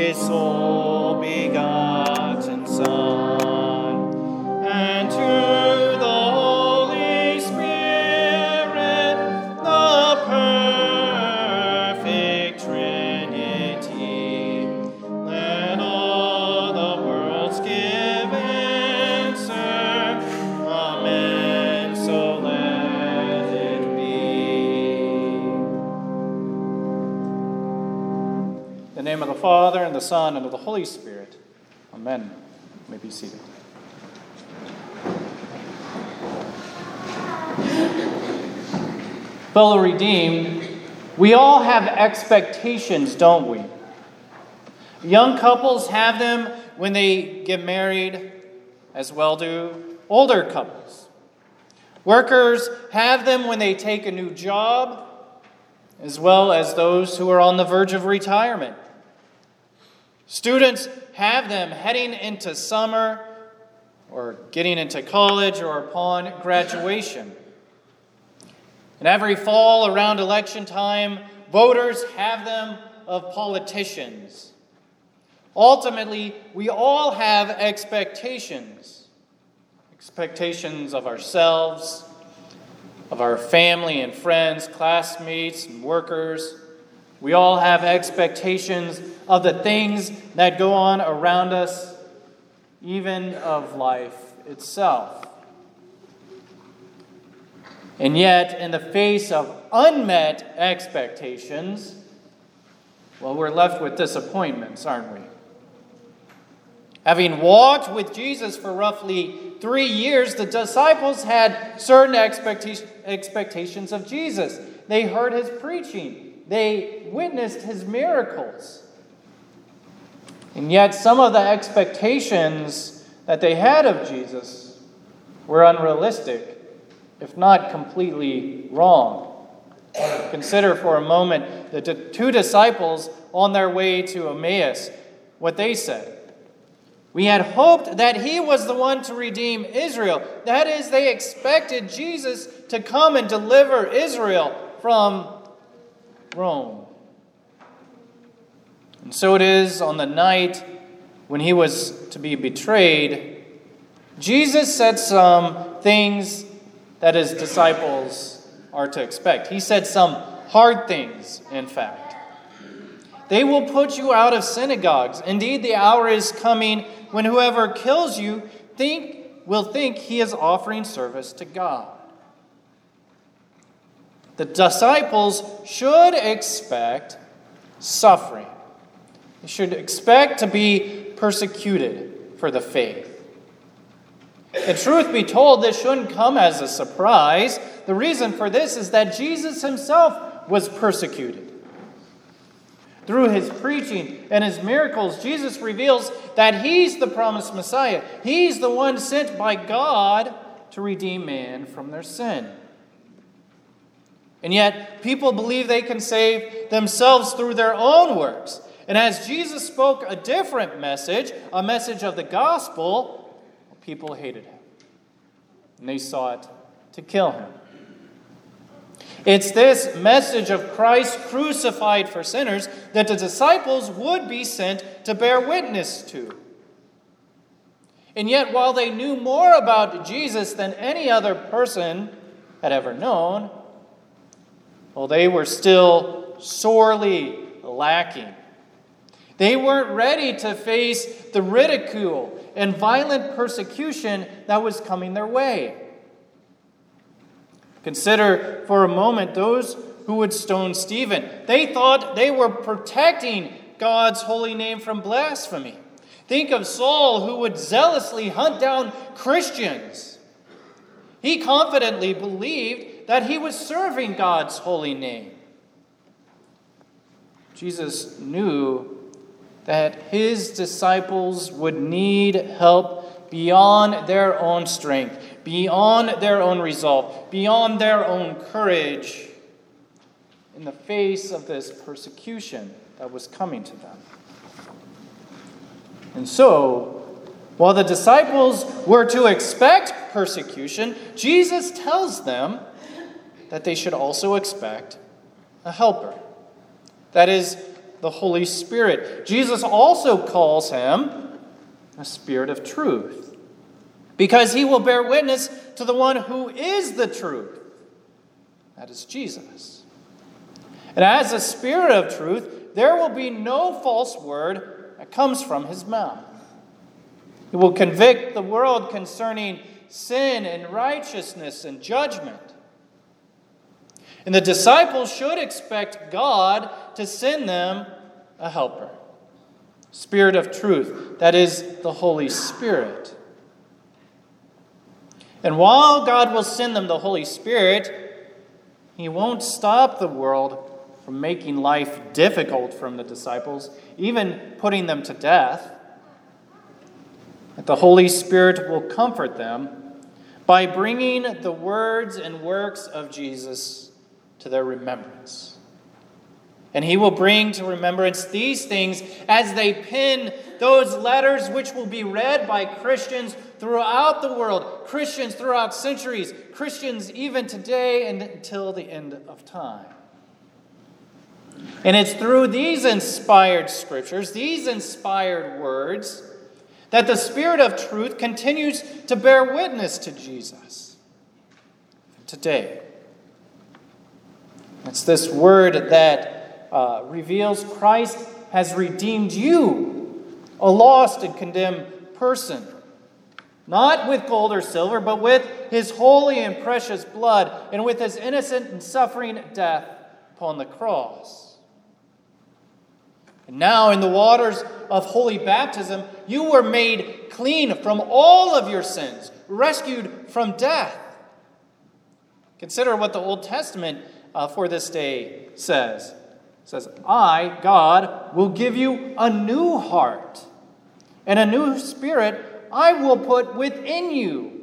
his sole begotten the name of the Father, and the Son, and of the Holy Spirit. Amen. You may be seated. Fellow redeemed, we all have expectations, don't we? Young couples have them when they get married, as well do older couples. Workers have them when they take a new job, as well as those who are on the verge of retirement. Students have them heading into summer or getting into college or upon graduation. And every fall around election time, voters have them of politicians. Ultimately, we all have expectations expectations of ourselves, of our family and friends, classmates and workers. We all have expectations of the things that go on around us, even of life itself. And yet, in the face of unmet expectations, well, we're left with disappointments, aren't we? Having walked with Jesus for roughly three years, the disciples had certain expectations of Jesus. They heard his preaching, they witnessed his miracles. And yet, some of the expectations that they had of Jesus were unrealistic, if not completely wrong. Consider for a moment the two disciples on their way to Emmaus, what they said. We had hoped that he was the one to redeem Israel. That is, they expected Jesus to come and deliver Israel from Rome. And so it is on the night when he was to be betrayed, Jesus said some things that his disciples are to expect. He said some hard things, in fact. They will put you out of synagogues. Indeed, the hour is coming when whoever kills you think, will think he is offering service to God. The disciples should expect suffering. They should expect to be persecuted for the faith. And truth be told, this shouldn't come as a surprise. The reason for this is that Jesus himself was persecuted. Through his preaching and his miracles, Jesus reveals that he's the promised Messiah. He's the one sent by God to redeem man from their sin. And yet, people believe they can save themselves through their own works. And as Jesus spoke a different message, a message of the gospel, people hated him. And they sought to kill him. It's this message of Christ crucified for sinners that the disciples would be sent to bear witness to. And yet, while they knew more about Jesus than any other person had ever known, well, they were still sorely lacking. They weren't ready to face the ridicule and violent persecution that was coming their way. Consider for a moment those who would stone Stephen. They thought they were protecting God's holy name from blasphemy. Think of Saul, who would zealously hunt down Christians. He confidently believed that he was serving God's holy name. Jesus knew that his disciples would need help beyond their own strength, beyond their own resolve, beyond their own courage in the face of this persecution that was coming to them. And so, while the disciples were to expect persecution, Jesus tells them that they should also expect a helper. That is, the Holy Spirit. Jesus also calls him a spirit of truth because he will bear witness to the one who is the truth. That is Jesus. And as a spirit of truth, there will be no false word that comes from his mouth. He will convict the world concerning sin and righteousness and judgment. And the disciples should expect God to send them a helper, Spirit of truth, that is the Holy Spirit. And while God will send them the Holy Spirit, he won't stop the world from making life difficult from the disciples, even putting them to death. That the Holy Spirit will comfort them by bringing the words and works of Jesus to their remembrance. And he will bring to remembrance these things as they pen those letters which will be read by Christians throughout the world, Christians throughout centuries, Christians even today and until the end of time. And it's through these inspired scriptures, these inspired words, that the Spirit of truth continues to bear witness to Jesus today. It's this word that uh, reveals Christ has redeemed you, a lost and condemned person not with gold or silver, but with his holy and precious blood, and with his innocent and suffering death upon the cross. And now, in the waters of holy baptism, you were made clean from all of your sins, rescued from death. Consider what the Old Testament uh, for this day says. It says, I, God, will give you a new heart and a new spirit I will put within you.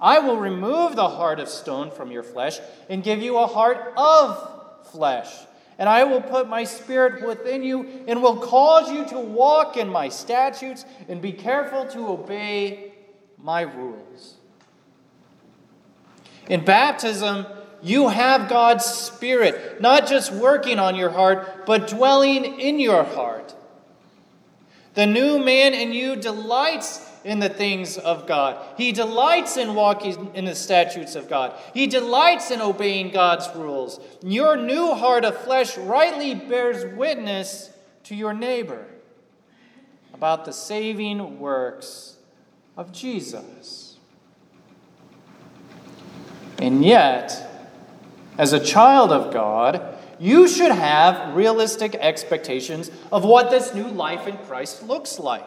I will remove the heart of stone from your flesh and give you a heart of flesh. And I will put my spirit within you and will cause you to walk in my statutes and be careful to obey my rules. In baptism, you have God's Spirit, not just working on your heart, but dwelling in your heart. The new man in you delights in the things of God. He delights in walking in the statutes of God. He delights in obeying God's rules. Your new heart of flesh rightly bears witness to your neighbor about the saving works of Jesus. And yet, as a child of God, you should have realistic expectations of what this new life in Christ looks like.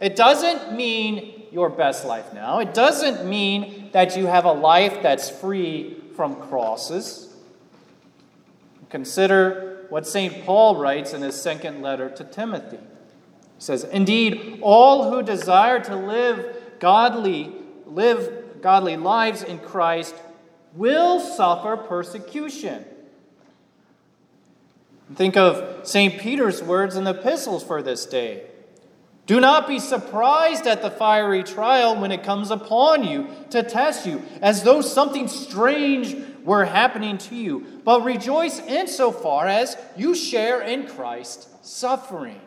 It doesn't mean your best life now. It doesn't mean that you have a life that's free from crosses. Consider what St. Paul writes in his second letter to Timothy. He says, Indeed, all who desire to live godly, live godly lives in Christ will suffer persecution. Think of St. Peter's words in the epistles for this day. Do not be surprised at the fiery trial when it comes upon you to test you, as though something strange were happening to you, but rejoice insofar as you share in Christ's suffering.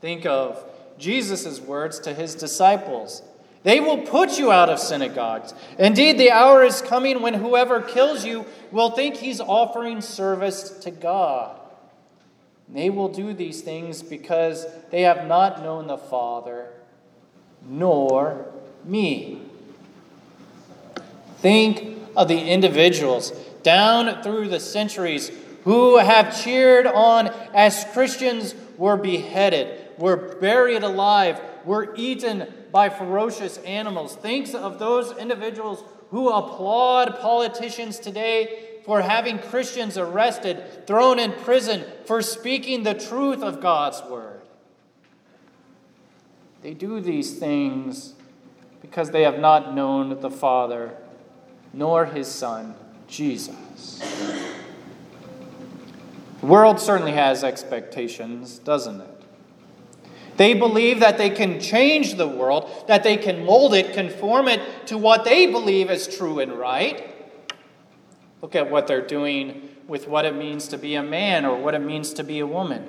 Think of Jesus' words to his disciples they will put you out of synagogues. Indeed, the hour is coming when whoever kills you will think he's offering service to God. They will do these things because they have not known the Father nor me. Think of the individuals down through the centuries who have cheered on as Christians were beheaded, were buried alive, were eaten by ferocious animals. Think of those individuals who applaud politicians today for having Christians arrested, thrown in prison for speaking the truth of God's word. They do these things because they have not known the Father nor his Son, Jesus. The world certainly has expectations, doesn't it? They believe that they can change the world, that they can mold it, conform it to what they believe is true and right. Look at what they're doing with what it means to be a man or what it means to be a woman.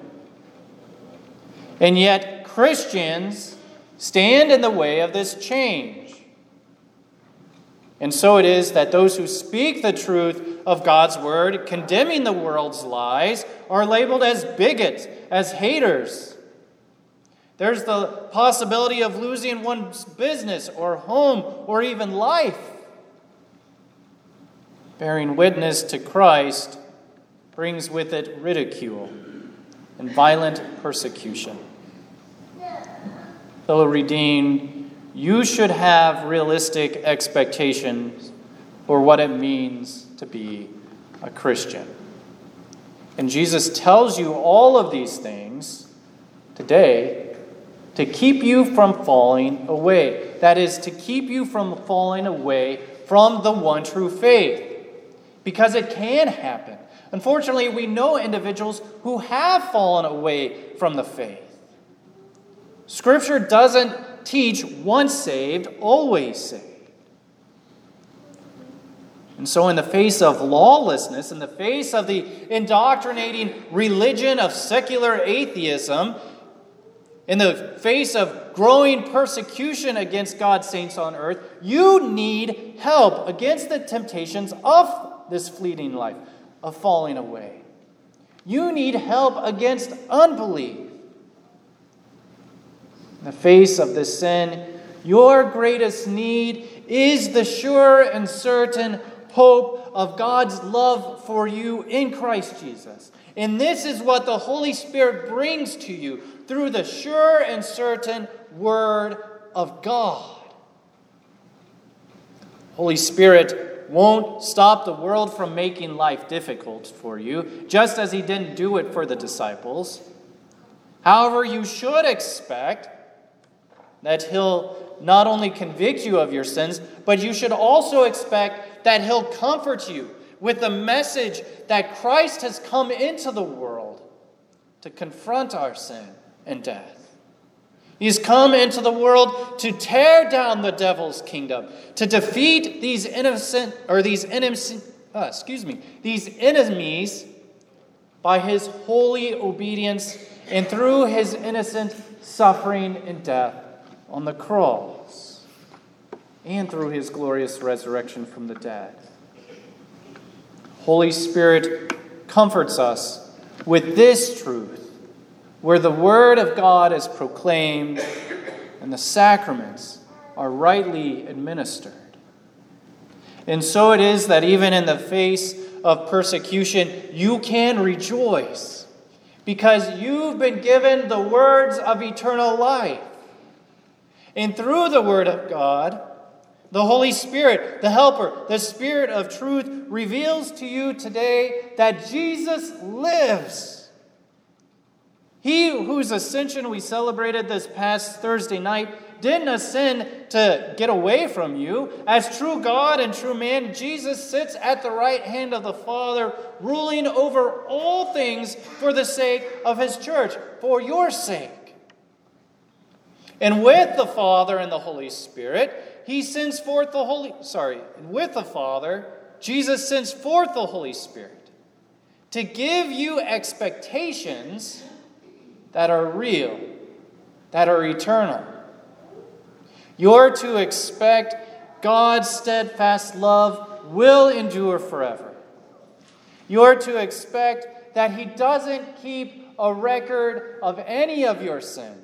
And yet, Christians stand in the way of this change. And so it is that those who speak the truth of God's word, condemning the world's lies, are labeled as bigots, as haters. There's the possibility of losing one's business or home or even life. Bearing witness to Christ brings with it ridicule and violent persecution. Fellow redeemed, you should have realistic expectations for what it means to be a Christian. And Jesus tells you all of these things today to keep you from falling away. That is, to keep you from falling away from the one true faith. Because it can happen. Unfortunately, we know individuals who have fallen away from the faith. Scripture doesn't teach once saved, always saved. And so, in the face of lawlessness, in the face of the indoctrinating religion of secular atheism, in the face of growing persecution against God's saints on earth, you need help against the temptations of this fleeting life, of falling away. You need help against unbelief. In the face of this sin, your greatest need is the sure and certain hope of God's love for you in Christ Jesus. And this is what the Holy Spirit brings to you through the sure and certain Word of God. Holy Spirit won't stop the world from making life difficult for you, just as He didn't do it for the disciples. However, you should expect that He'll not only convict you of your sins, but you should also expect that He'll comfort you with the message that Christ has come into the world to confront our sin and death. He's come into the world to tear down the devil's kingdom, to defeat these innocent or these enemies, uh, excuse me, these enemies by his holy obedience and through his innocent suffering and death on the cross and through his glorious resurrection from the dead. Holy Spirit comforts us with this truth where the Word of God is proclaimed and the sacraments are rightly administered. And so it is that even in the face of persecution, you can rejoice because you've been given the words of eternal life. And through the Word of God, the Holy Spirit, the Helper, the Spirit of truth, reveals to you today that Jesus lives. He whose ascension we celebrated this past Thursday night didn't ascend to get away from you. As true God and true man, Jesus sits at the right hand of the Father, ruling over all things for the sake of his church, for your sake. And with the Father and the Holy Spirit, he sends forth the Holy, sorry, with the Father, Jesus sends forth the Holy Spirit to give you expectations that are real, that are eternal. You're to expect God's steadfast love will endure forever. You're to expect that He doesn't keep a record of any of your sins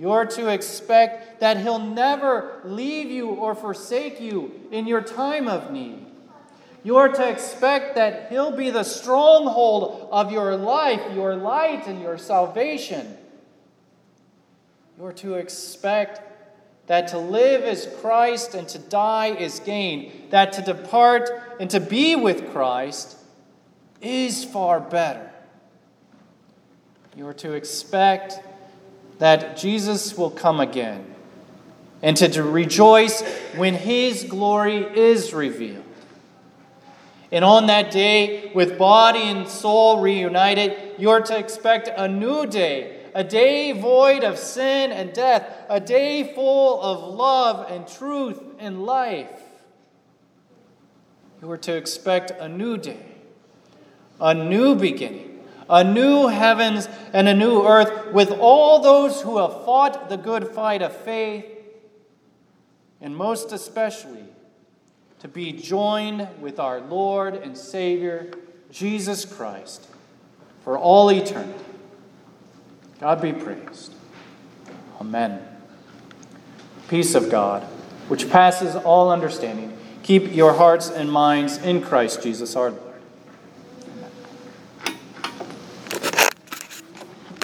you're to expect that He'll never leave you or forsake you in your time of need. You're to expect that He'll be the stronghold of your life, your light, and your salvation. You're to expect that to live is Christ and to die is gain, that to depart and to be with Christ is far better. You're to expect that Jesus will come again and to rejoice when his glory is revealed. And on that day, with body and soul reunited, you're to expect a new day, a day void of sin and death, a day full of love and truth and life. You are to expect a new day a new beginning, a new heavens and a new earth, with all those who have fought the good fight of faith, and most especially to be joined with our Lord and Savior, Jesus Christ, for all eternity. God be praised. Amen. Peace of God, which passes all understanding, keep your hearts and minds in Christ Jesus our Lord.